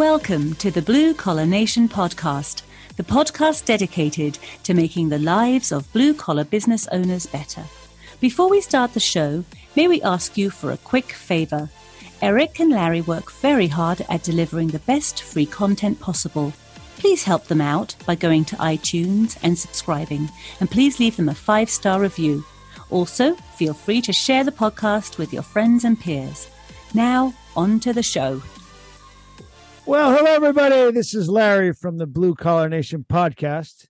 Welcome to the Blue Collar Nation podcast, the podcast dedicated to making the lives of blue collar business owners better. Before we start the show, may we ask you for a quick favor? Eric and Larry work very hard at delivering the best free content possible. Please help them out by going to iTunes and subscribing, and please leave them a five star review. Also, feel free to share the podcast with your friends and peers. Now, on to the show. Well, hello, everybody. This is Larry from the Blue Collar Nation podcast.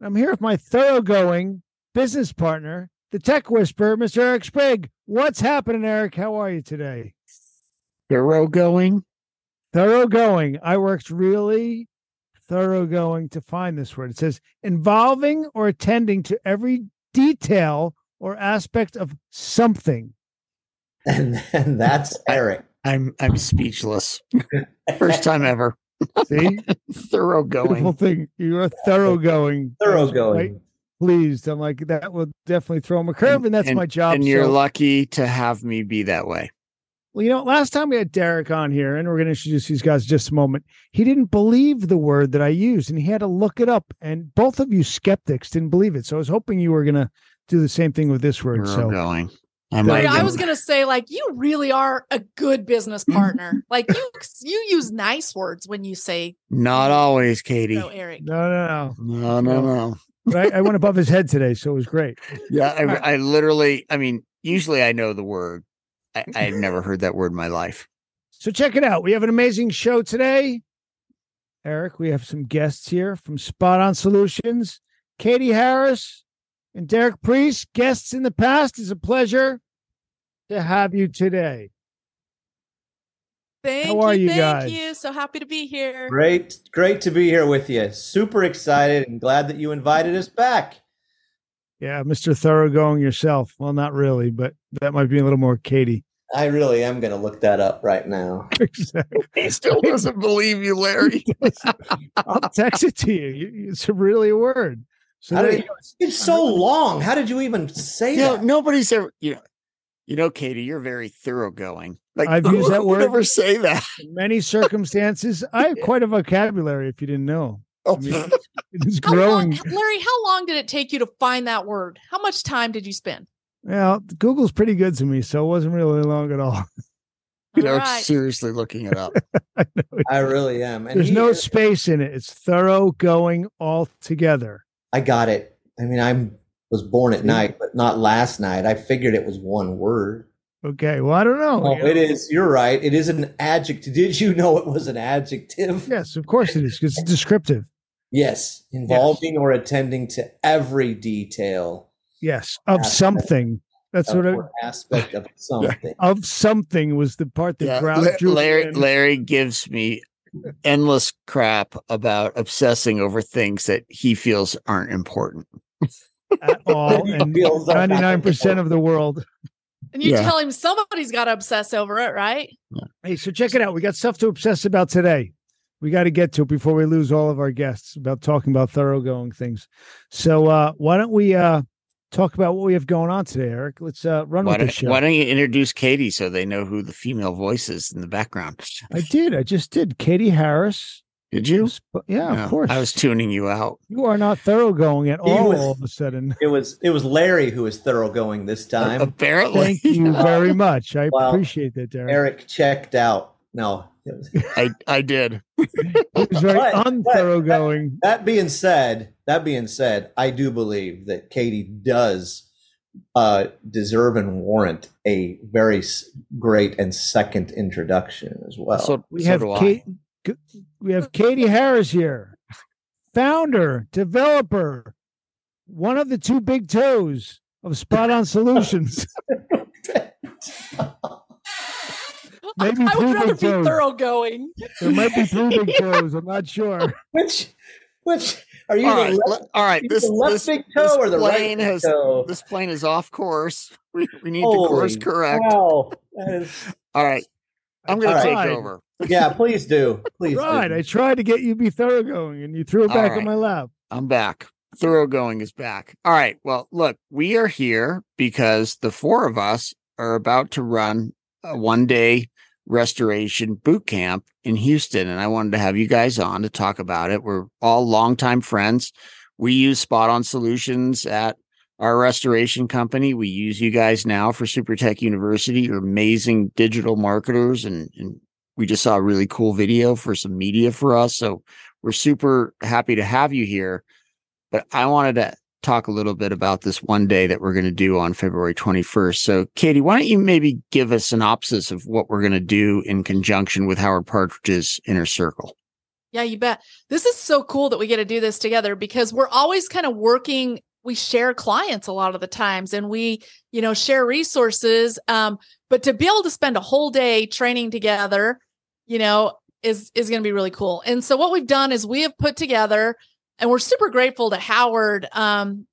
I'm here with my thoroughgoing business partner, the tech whisperer, Mr. Eric Sprigg. What's happening, Eric? How are you today? Thoroughgoing. Thoroughgoing. I worked really thoroughgoing to find this word. It says involving or attending to every detail or aspect of something. And, and that's Eric. I'm I'm speechless. First time ever. See? Thoroughgoing. Beautiful thing. You're thoroughgoing. Thoroughgoing. Right? Pleased. I'm like, that will definitely throw him a curve, and, that's my job. And you're so- lucky to have me be that way. Well, you know, last time we had Derek on here, and we're going to introduce these guys in just a moment. He didn't believe the word that I used, and he had to look it up. And both of you skeptics didn't believe it. So I was hoping you were going to do the same thing with this word. So Thoroughgoing. I Yeah, might Yeah, I was gonna say, like, you really are a good business Mm-hmm. partner. like you, you use nice words when you say not always, Katie. no, Eric. no, no, No, no, no. no. But I, I went above his head today, so it was great. Yeah, I, I literally. I mean, usually I know the word. I, I've never heard that word in my life. So check it out. We have an amazing show today. Eric, we have some guests here from Spot On Solutions. Katie Harris and Derek Priest, guests in the past. It's a pleasure to have you today. Thank How are you thank guys? you. So happy to be here. Great, great to be here with you. Super excited and glad that you invited us back. Yeah, Mr. Thoroughgoing yourself. Well, not really, but that might be a little more Katie. I really am going to look that up right now. Exactly. He still doesn't believe you, Larry. I'll text it to you. You- It's really a word. So How there did you go. It's so long. How did you even say You know, that? nobody's ever. You know, you know, Katie, you're very thoroughgoing. Like I've used that word. ever say that. In many circumstances, I have quite a vocabulary. If you didn't know, Oh, I mean, it's How long, growing. Larry? How long did it take you to find that word? How much time did you spend? Well, Google's pretty good to me, so it wasn't really long at all. you know, All right. seriously looking it up. I I, really am. And There's he- no space in it. It's thorough going all together. I got it. I mean, I was born at night, but not last night. I figured it was one word. Okay. Well, I don't know. Oh, it is. You're right. It is an adjective. Did you know it was an adjective? Yes, of course it is. 'cause It's descriptive. Yes. Involving or attending to every detail Yes, of Aspect. something. That's what I, or aspect of something. of something was the part that Yeah, drew Larry. Larry gives me endless crap about obsessing over things that he feels aren't important. at all, and ninety nine percent of the world. And you Yeah. tell him somebody's got to obsess over it, right? Hey, so check it out. We got stuff to obsess about today. We got to get to it before we lose all of our guests about talking about thoroughgoing things. So uh, why don't we uh, talk about what we have going on today, Eric? Let's uh, run Why with the don't, show. why don't you introduce Katie so they know who the female voice is in the background? I did. I just did. Katie Harris. Did you? Sp- Yeah, No, of course. I was tuning you out. You are not thoroughgoing at He all. was- all of a sudden. It was it was Larry who was thoroughgoing this time. Apparently, Thank you very much. I Well, appreciate that, Derek. Eric checked out. No. It was- I, I did. It was very But- unthoroughgoing. That being said, that being said, I do believe that Katie does uh, deserve and warrant a very great and second introduction as well. so We so have do Kate. We have Katie Harris here, founder, developer, one of the two big toes of Spot On Solutions. Maybe I would rather be toes. thoroughgoing. There might be three big toes. I'm not sure. which, which are you All the left, all right. This the left this, big this toe or the right plane big has toe? this plane is off course. We, we need to Holy course correct. Wow. That is- All right, I'm going All to right. take over. yeah, please do. Please Right. do. I tried to get you to be thoroughgoing and you threw it All back right. on my lap. I'm back. Thoroughgoing is back. All right. Well, look, we are here because the four of us are about to run a one day restoration boot camp in Houston. And I wanted to have you guys on to talk about it. We're all longtime friends. We use spot on solutions at our restoration company. We use you guys now for Super Tech University. You're amazing digital marketers. And, and we just saw a really cool video for some media for us. So we're super happy to have you here. But I wanted to talk a little bit about this one day that we're going to do on February 21st. So, Katie, why don't you maybe give us a synopsis of what we're going to do in conjunction with Howard Partridge's Inner Circle? Yeah, you bet. This is so cool that we get to do this together because we're always kind of working. We share clients a lot of the times and we, you know, share resources. Um, but to be able to spend a whole day training together, you know, is is going to be really cool. And so what we've done is we have put together and we're super grateful to Howard, um,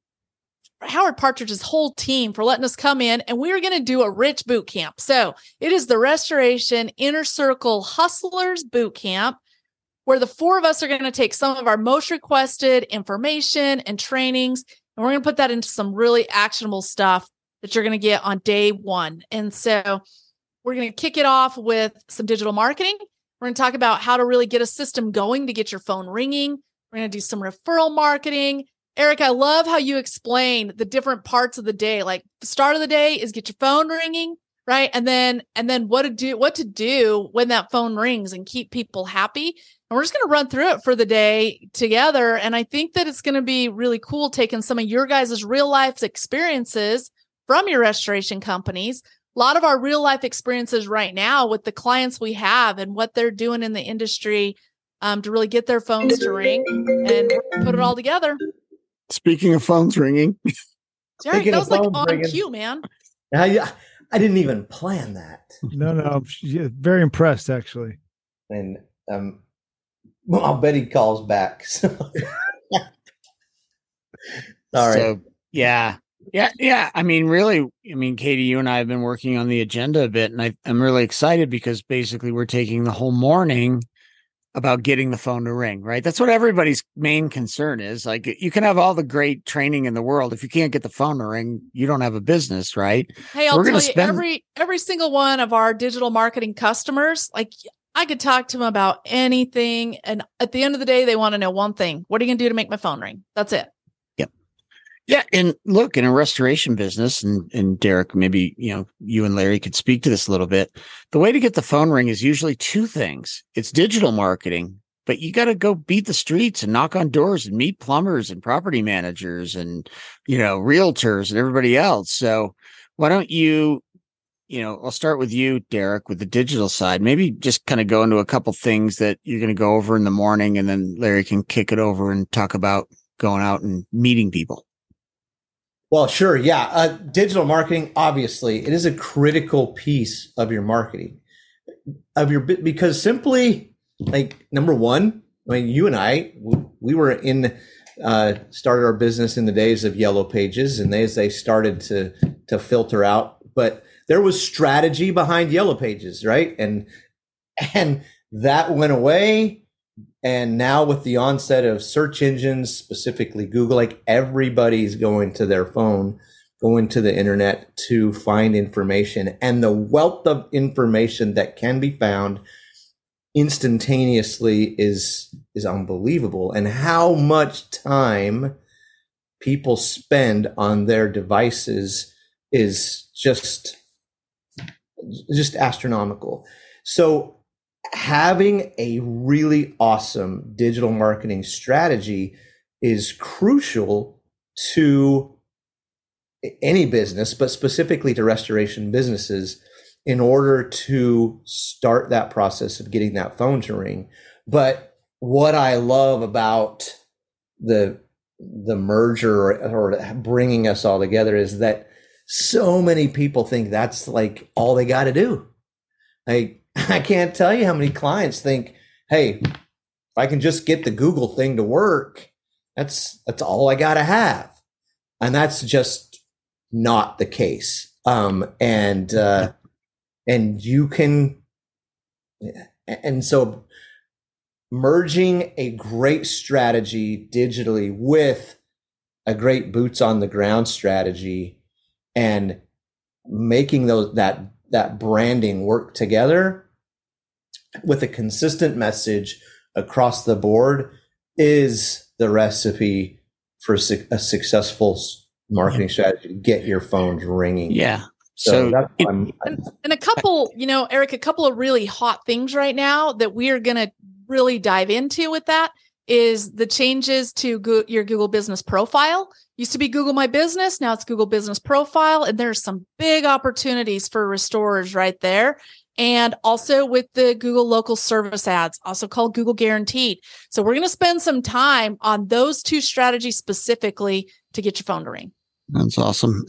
Howard Partridge's whole team for letting us come in, and we are going to do a rich boot camp. So it is the Restoration Inner Circle Hustlers Boot Camp, where the four of us are going to take some of our most requested information and trainings, and we're going to put that into some really actionable stuff that you're going to get on day one. And so we're going to kick it off with some digital marketing. We're going to talk about how to really get a system going to get your phone ringing we're going to do some referral marketing. Eric, I love how you explain the different parts of the day. Like the start of the day is get your phone ringing, right? And then and then what to do what to do when that phone rings and keep people happy. And we're just going to run through it for the day together and I think that it's going to be really cool taking some of your guys' real life experiences from your restoration companies. A lot of our real life experiences right now with the clients we have and what they're doing in the industry um, to really get their phones to ring and put it all together. Speaking of phones ringing, Derek, that was like on ringing. cue, man. I, I didn't even plan that. No, no, I'm very impressed actually. And um, well, I'll bet he calls back. So. All right. So, yeah. Yeah, yeah. I mean, really, I mean, Katie, you and I have been working on the agenda a bit, and I, I'm really excited because basically we're taking the whole morning about getting the phone to ring, right? That's what everybody's main concern is. Like you can have all the great training in the world. If you can't get the phone to ring, you don't have a business, right? Hey, I'll We're tell you spend- every every single one of our digital marketing customers, like I could talk to them about anything. And at the end of the day, they want to know one thing. What are you gonna do to make my phone ring? That's it. Yeah, and look, in a restoration business, and and Derek, maybe you know you and Larry could speak to this a little bit. The way to get the phone ring is usually two things: it's digital marketing, but you got to go beat the streets and knock on doors and meet plumbers and property managers and you know realtors and everybody else. So why don't you, you know, I'll start with you, Derek, with the digital side. Maybe just kind of go into a couple things that you're going to go over in the morning, and then Larry can kick it over and talk about going out and meeting people. Well, sure. Yeah. Uh, digital marketing, obviously, it is a critical piece of your marketing of your because simply like number one, I mean, you and I, we were in, uh, started our business in the days of yellow pages and they, as they started to, to filter out, but there was strategy behind yellow pages, right? And, and that went away and now with the onset of search engines, specifically Google, like everybody's going to their phone, going to the internet to find information. And the wealth of information that can be found instantaneously is is unbelievable. And how much time people spend on their devices is just just astronomical. So having a really awesome digital marketing strategy is crucial to any business, but specifically to restoration businesses in order to start that process of getting that phone to ring. But what I love about the the merger or, or bringing us all together is that so many people think that's like all they got to do. Like I can't tell you how many clients think, "Hey, if I can just get the Google thing to work, that's that's all I got to have," and that's just not the case. Um, and uh, and you can, and so merging a great strategy digitally with a great boots on the ground strategy and making those that that branding work together with a consistent message across the board is the recipe for su- a successful s- marketing strategy to get your phones ringing. Yeah. So, So, that's it- I'm, And a couple, you know, Eric, a couple of really hot things right now that we are going to really dive into with that is the changes to Goo- your Google Business Profile. Used to be Google My Business, now it's Google Business Profile, and there's some big opportunities for restorers right there. And also with the Google Local Service Ads, also called Google Guaranteed. So we're going to spend some time on those two strategies specifically to get your phone to ring. that's awesome.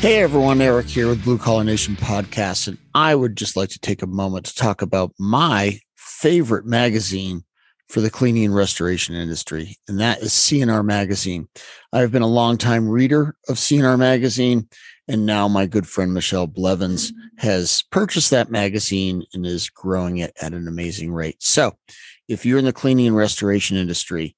Hey everyone, Eric here with Blue Collar Nation Podcast, and I would just like to take a moment to talk about my favorite magazine for the cleaning and restoration industry, and that is CNR Magazine. I've been a longtime reader of CNR Magazine, and now my good friend Michelle Blevins has purchased that magazine and is growing it at an amazing rate. So, if you're in the cleaning and restoration industry,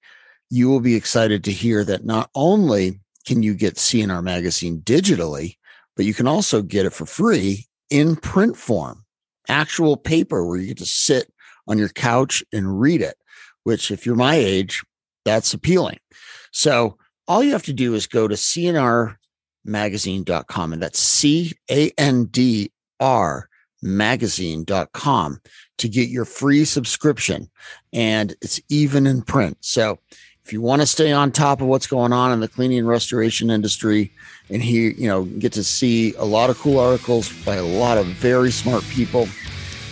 you will be excited to hear that not only can you get CNR magazine digitally, but you can also get it for free in print form, actual paper where you get to sit on your couch and read it, which if you're my age, that's appealing. So all you have to do is go to cnrmagazine.com and that's C A N D R magazine.com to get your free subscription and it's even in print. So if you want to stay on top of what's going on in the cleaning and restoration industry and hear, you know, get to see a lot of cool articles by a lot of very smart people,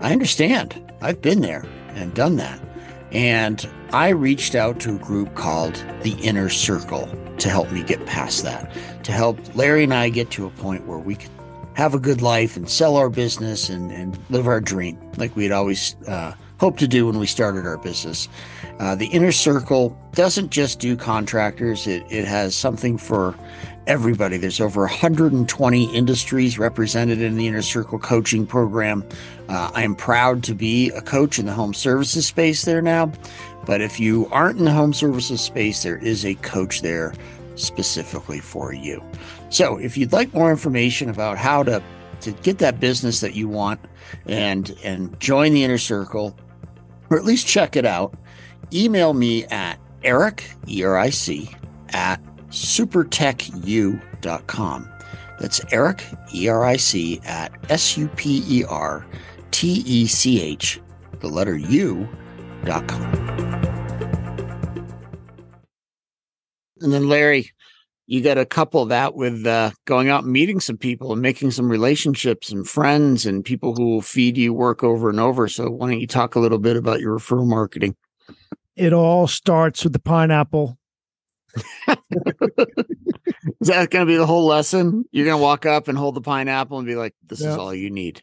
I understand. I've been there and done that. And I reached out to a group called the Inner Circle to help me get past that, to help Larry and I get to a point where we could have a good life and sell our business and, and live our dream like we had always uh, hoped to do when we started our business. Uh, the inner circle doesn't just do contractors, it, it has something for everybody. There's over 120 industries represented in the inner circle coaching program. Uh, I am proud to be a coach in the home services space there now. But if you aren't in the home services space, there is a coach there specifically for you. So if you'd like more information about how to, to get that business that you want and and join the inner circle, or at least check it out, email me at Eric, E R I C, at supertechu.com. That's Eric, E R I C, at S U P E R T E C H, the letter U, dot com. And then, Larry, you got to couple that with uh, going out and meeting some people and making some relationships and friends and people who will feed you work over and over. So, why don't you talk a little bit about your referral marketing? It all starts with the pineapple. Is that going to be the whole lesson? You're going to walk up and hold the pineapple and be like, "This Yeah. is all you need."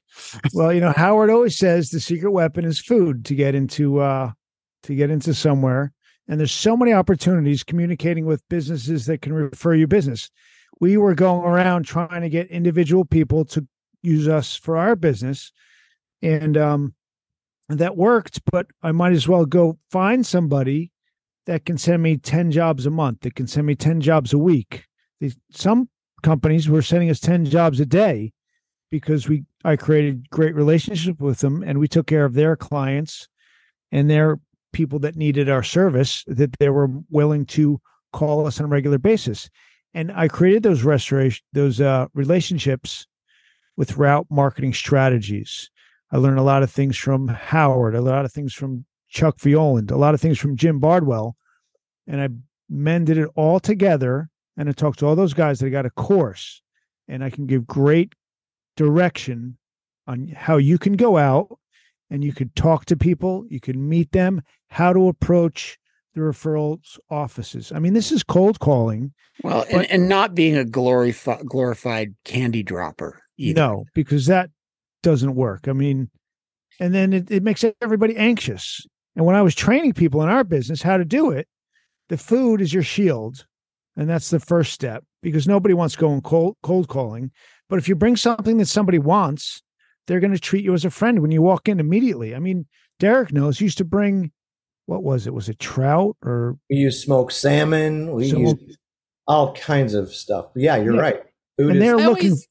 Well, you know, Howard always says the secret weapon is food to get into uh to get into somewhere. And there's so many opportunities communicating with businesses that can refer you business. We were going around trying to get individual people to use us for our business. And um that worked, but I might as well go find somebody that can send me 10 jobs a month, that can send me 10 jobs a week. These, some companies were sending us 10 jobs a day because we I created great relationship with them and we took care of their clients and their people that needed our service that they were willing to call us on a regular basis. And I created those restoration those uh, relationships with route marketing strategies. I learned a lot of things from Howard, a lot of things from Chuck Violand, a lot of things from Jim Bardwell, and I mended it all together. And I talked to all those guys that I got a course, and I can give great direction on how you can go out and you could talk to people, you can meet them, how to approach the referrals offices. I mean, this is cold calling. Well, and, and not being a glorified glorified candy dropper. Either. No, because that doesn't work. I mean, and then it, it makes everybody anxious. And when I was training people in our business how to do it, the food is your shield. And that's the first step because nobody wants going cold cold calling. But if you bring something that somebody wants, they're going to treat you as a friend when you walk in immediately. I mean, Derek knows he used to bring what was it? Was it trout or We use smoked salmon. We So- use all kinds of stuff. But yeah, you're Yeah. right. Food and is- they're I looking always,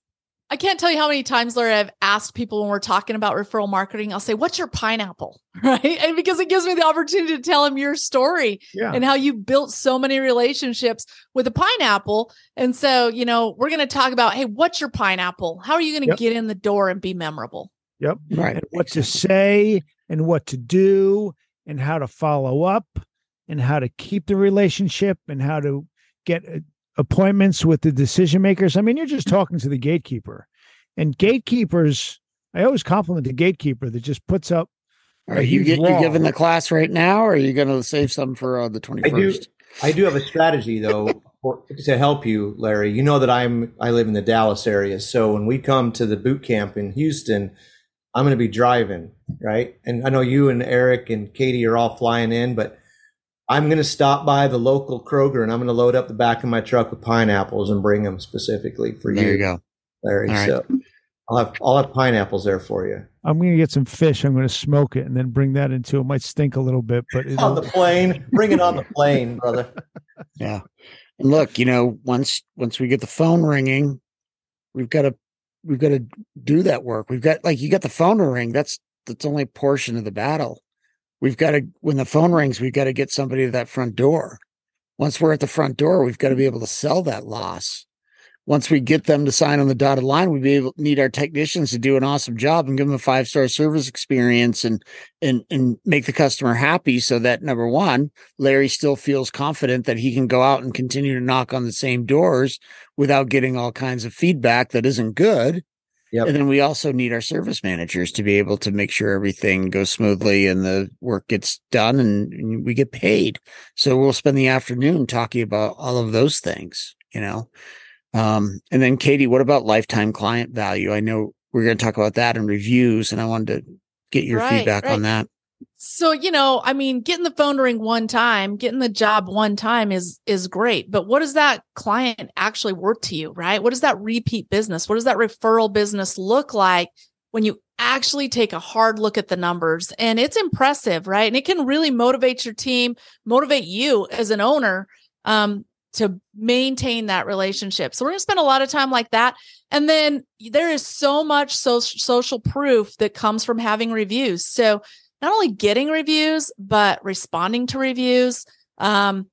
I can't tell you how many times, Larry, I've asked people when we're talking about referral marketing, I'll say, What's your pineapple? Right. And because it gives me the opportunity to tell them your story yeah. and how you built so many relationships with a pineapple. And so, you know, we're going to talk about, Hey, what's your pineapple? How are you going to Yep. get in the door and be memorable? Yep. Right. and what to say and what to do and how to follow up and how to keep the relationship and how to get uh, appointments with the decision makers. I mean, you're just talking to the gatekeeper. And gatekeepers, I always compliment the gatekeeper that just puts up Are you huge you wall. giving the class right now, or are you going to save some for uh, the twenty I do. I do have a strategy though for, to help you, Larry. You know that I'm I live in the Dallas area, so when we come to the boot camp in Houston, I'm going to be driving, right? And I know you and Eric and Katie are all flying in, but I'm going to stop by the local Kroger and I'm going to load up the back of my truck with pineapples and bring them specifically for you. There you you, go. Larry. All right. So I'll have I'll have pineapples there for you I'm going to get some fish. I'm going to smoke it and then bring that into it. Might stink a little bit, but on it'll, the plane. Bring it on the plane, brother. Yeah. And look, you know, once once we get the phone ringing, we've got to we've got to do that work. We've got like you got the phone to ring. That's that's only a portion of the battle. We've got to when the phone rings, we've got to get somebody to that front door. Once we're at the front door, we've got to be able to sell that loss. Once we get them to sign on the dotted line, we be able need our technicians to do an awesome job and give them a five star service experience and and and make the customer happy so that number one, Larry still feels confident that he can go out and continue to knock on the same doors without getting all kinds of feedback that isn't good. Yep. And then we also need our service managers to be able to make sure everything goes smoothly and the work gets done and, and we get paid. So we'll spend the afternoon talking about all of those things, you know. Um, and then Katie, what about lifetime client value? I know we're going to talk about that in reviews, and I wanted to get your Right, feedback right. on that. So, you know, I mean, getting the phone ring one time, getting the job one time is is great, but what does that client actually worth to you, right? What does that repeat business? What does that referral business look like when you actually take a hard look at the numbers? And it's impressive, right? And it can really motivate your team, motivate you as an owner um to maintain that relationship. So we're going to spend a lot of time like that. And then there is so much so- social proof that comes from having reviews. So not only getting reviews, but responding to reviews, um,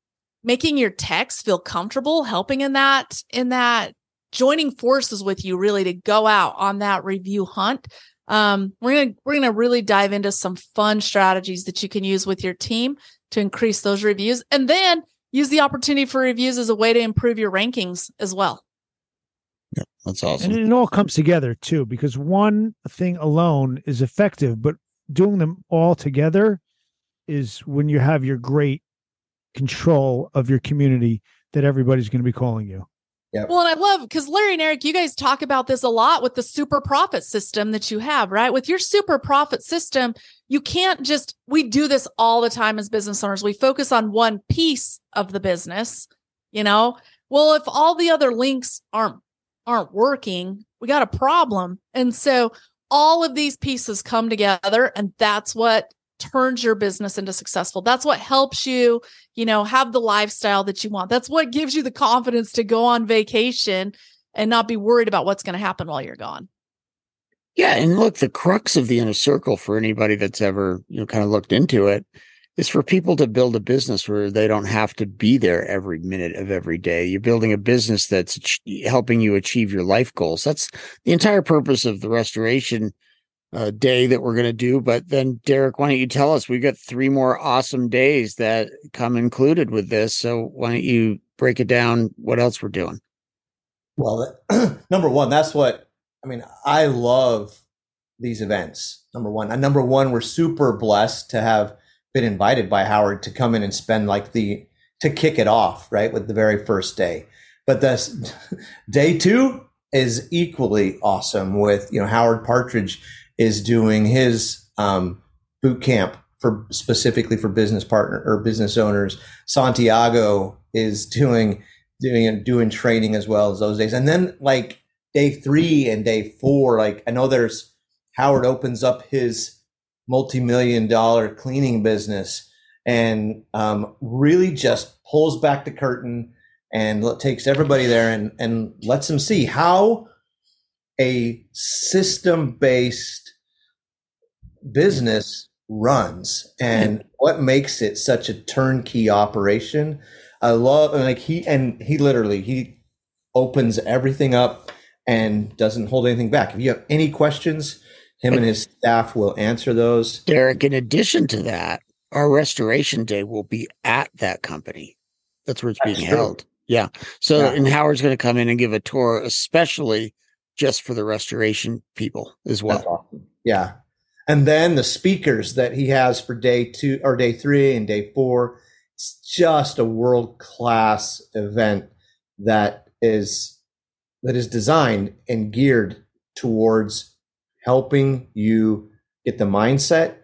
making your text feel comfortable, helping in that, in that joining forces with you really to go out on that review hunt. Um, we're gonna we're gonna really dive into some fun strategies that you can use with your team to increase those reviews, and then use the opportunity for reviews as a way to improve your rankings as well. Yeah, That's awesome. and it all comes together too, because one thing alone is effective, but doing them all together is when you have your great control of your community that everybody's going to be calling you. Yeah. Well, and I love because Larry and Eric, you guys talk about this a lot with the super profit system that you have, right? With your super profit system, you can't just, we do this all the time as business owners. We focus on one piece of the business, you know? Well, if all the other links aren't aren't working, we got a problem. And so all of these pieces come together and that's what turns your business into successful. That's what helps you you know, have the lifestyle that you want. That's what gives you the confidence to go on vacation and not be worried about what's going to happen while you're gone. Yeah, and look, the crux of the inner circle for anybody that's ever you know kind of looked into it is for people to build a business where they don't have to be there every minute of every day. You're building a business that's helping you achieve your life goals. That's the entire purpose of the restoration uh, day that we're going to do. But then, Derek, why don't you tell us? We've got three more awesome days that come included with this. So why don't you break it down? What else we're doing? Well, number one, that's what I mean. I love these events. Number one, and number one, we're super blessed to have been invited by Howard to come in and spend like the to kick it off, right, with the very first day. But this day two is equally awesome with, you know, Howard Partridge is doing his um, boot camp for specifically for business partner or business owners. Santiago is doing doing doing training as well as those days. And then like day three and day four, like I know there's Howard opens up his multi-million dollar cleaning business and um, really just pulls back the curtain and takes everybody there and, and lets them see how a system-based business runs and what makes it such a turnkey operation. I love like he and he literally he opens everything up and doesn't hold anything back. If you have any questions him and his staff will answer those. Derek, in addition to that, our restoration day will be at that company. That's where it's That's being true. held. Yeah. So, yeah. and Howard's going to come in and give a tour, especially just for the restoration people as well. Awesome. Yeah. And then the speakers that he has for day two or day three and day four, it's just a world class event that is that is designed and geared towards helping you get the mindset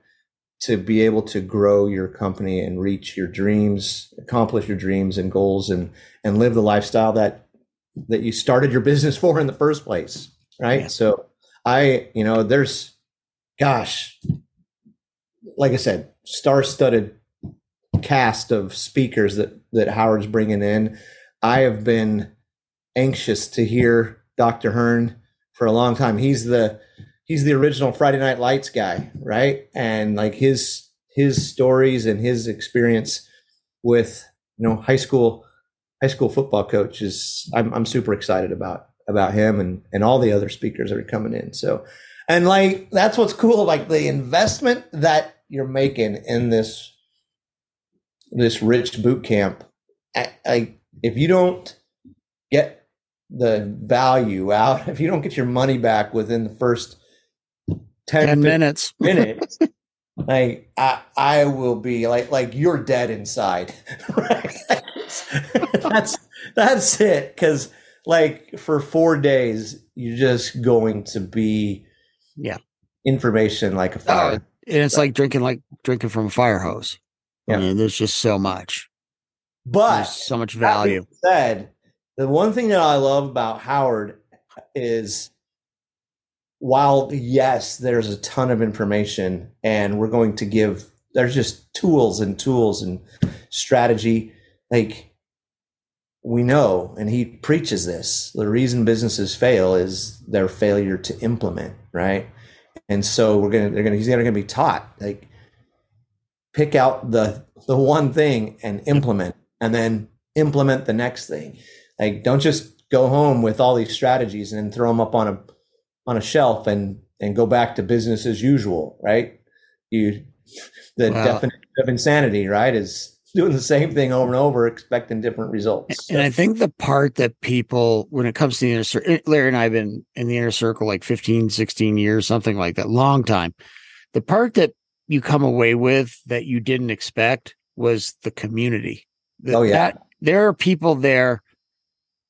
to be able to grow your company and reach your dreams, accomplish your dreams and goals and and live the lifestyle that that you started your business for in the first place, right? Yeah. So I, you know, there's gosh, like I said, star-studded cast of speakers that that Howard's bringing in. I have been anxious to hear Dr. Hearn for a long time. He's the he's the original Friday Night Lights guy, right? And like his his stories and his experience with you know high school high school football coach is I'm I'm super excited about about him and and all the other speakers that are coming in. So and like that's what's cool like the investment that you're making in this this rich boot camp like if you don't get the value out if you don't get your money back within the first 10, 10 minutes. minutes. Like I, I will be like like you're dead inside. Right. That's that's it. Because like for four days you're just going to be yeah. information like a fire. Uh, and it's like drinking like drinking from a fire hose. Yeah. I mean, there's just so much. But there's so much value. said the one thing that i love about howard is while yes, there's a ton of information and we're going to give, there's just tools and tools and strategy. Like we know, and he preaches this the reason businesses fail is their failure to implement, right? And so we're gonna, they're gonna, he's gonna be taught like pick out the the one thing and implement, and then implement the next thing. Like don't just go home with all these strategies and throw them up on a on a shelf and and go back to business as usual, right? You the wow. definition of insanity, right, is doing the same thing over and over, expecting different results. And I think the part that people, when it comes to the inner circle, eh, Larry and I have been in the inner circle like 15, 16 years, something like that, long time. The part that you come away with that you didn't expect was the community. The, oh, yeah. That, there are people there.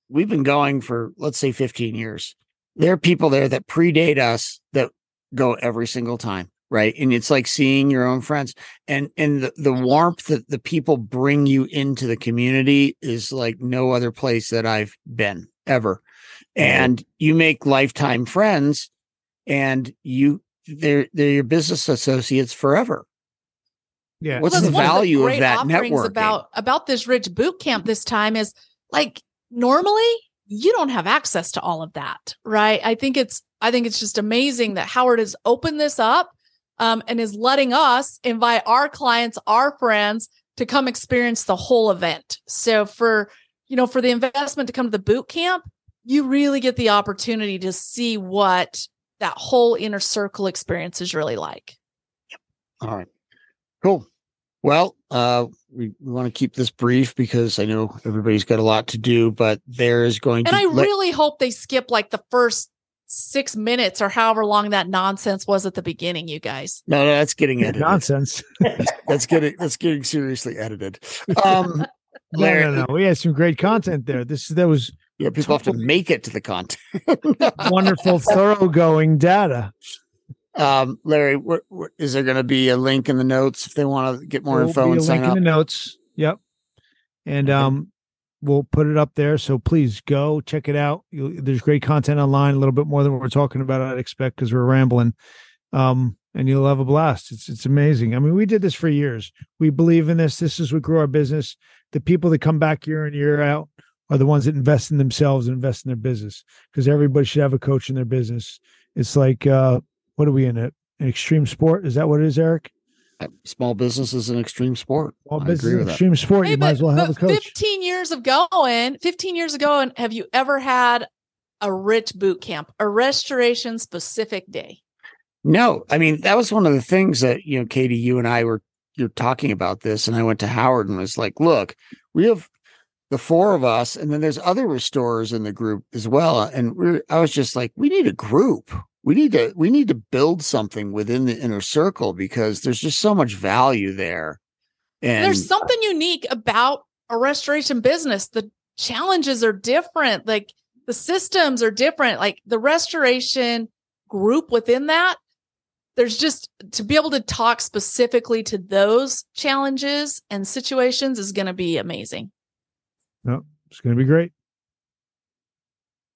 We've been going for, let's say, 15 years there are people there that predate us that go every single time right? And it's like seeing your own friends. And and the, the warmth that the people bring you into the community is like no other place that i've been ever. Mm-hmm. And you make lifetime friends and you they're they're your business associates forever. Yeah. What's well, the value of, the of that network about about this rich boot camp this time is like normally you don't have access to all of that, right? I think it's I think it's just amazing that Howard has opened this up um, and is letting us invite our clients, our friends to come experience the whole event. So for you know for the investment to come to the boot camp, you really get the opportunity to see what that whole inner circle experience is really like. Yep. All right. Cool. Well, uh, we, we want to keep this brief because I know everybody's got a lot to do, but there is going and to. And I really hope they skip like the first six minutes or however long that nonsense was at the beginning, you guys. No, no, that's getting edited. Nonsense. That's getting that's getting seriously edited. Um, No, Larry, no, no. We had some great content there. This that was yeah, people have to make it to the content. wonderful, thoroughgoing data. Um, Larry, is there going to be a link in the notes if they want to get more There'll info and a sign link up? in the notes. Yep. And Okay. um, we'll put it up there. So please go check it out. you there's great content online, a little bit more than what we're talking about. I'd expect because we're rambling. Um, and you'll have a blast. It's it's amazing. I mean, we did this for years. We believe in this. This is what grew our business. The people that come back year in year out are the ones that invest in themselves and invest in their business because everybody should have a coach in their business. It's like uh, what are we in it? An extreme sport? Is that what it is, Eric? Uh, Small business is an extreme sport. Well, I business agree is with that. extreme sport. Hey, you might as well have a coach. 15 years of going, 15 years ago, and have you ever had a rich boot camp, a restoration specific day? No, I mean that was one of the things that you know, Katie, you and I were you're talking about this, and I went to Howard and was like, "Look, we have the four of us, and then there's other restorers in the group as well." And we're, I was just like, "We need a group. We need to we need to build something within the inner circle because there's just so much value there." And There's something unique about a restoration business. The challenges are different. Like the systems are different. Like the restoration group within that, there's just to be able to talk specifically to those challenges and situations is going to be amazing. It's going to be great.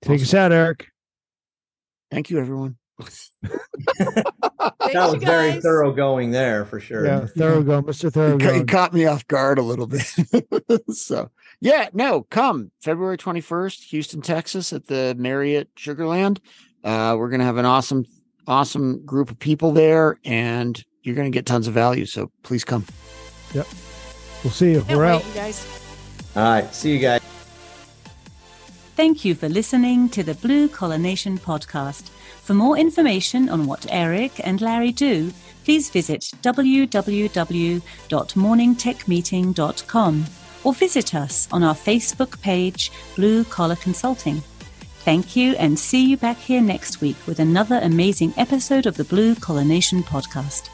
Take us out, Eric. Thank you, everyone. that was very guys. thoroughgoing there for sure. Yeah, thoroughgo, Mr. It ca- it caught me off guard a little bit. so, yeah, no, come February 21st, Houston, Texas at the Marriott Sugar Land. Uh, we're going to have an awesome, awesome group of people there and you're going to get tons of value. So please come. Yep. We'll see you. Can't We're wait, out. you guys. All right. See you guys. Thank you for listening to the Blue Collar Nation podcast. For more information on what Eric and Larry do, please visit www.morningtechmeeting.com or visit us on our Facebook page, Blue Collar Consulting. Thank you and see you back here next week with another amazing episode of the Blue Collar Nation podcast.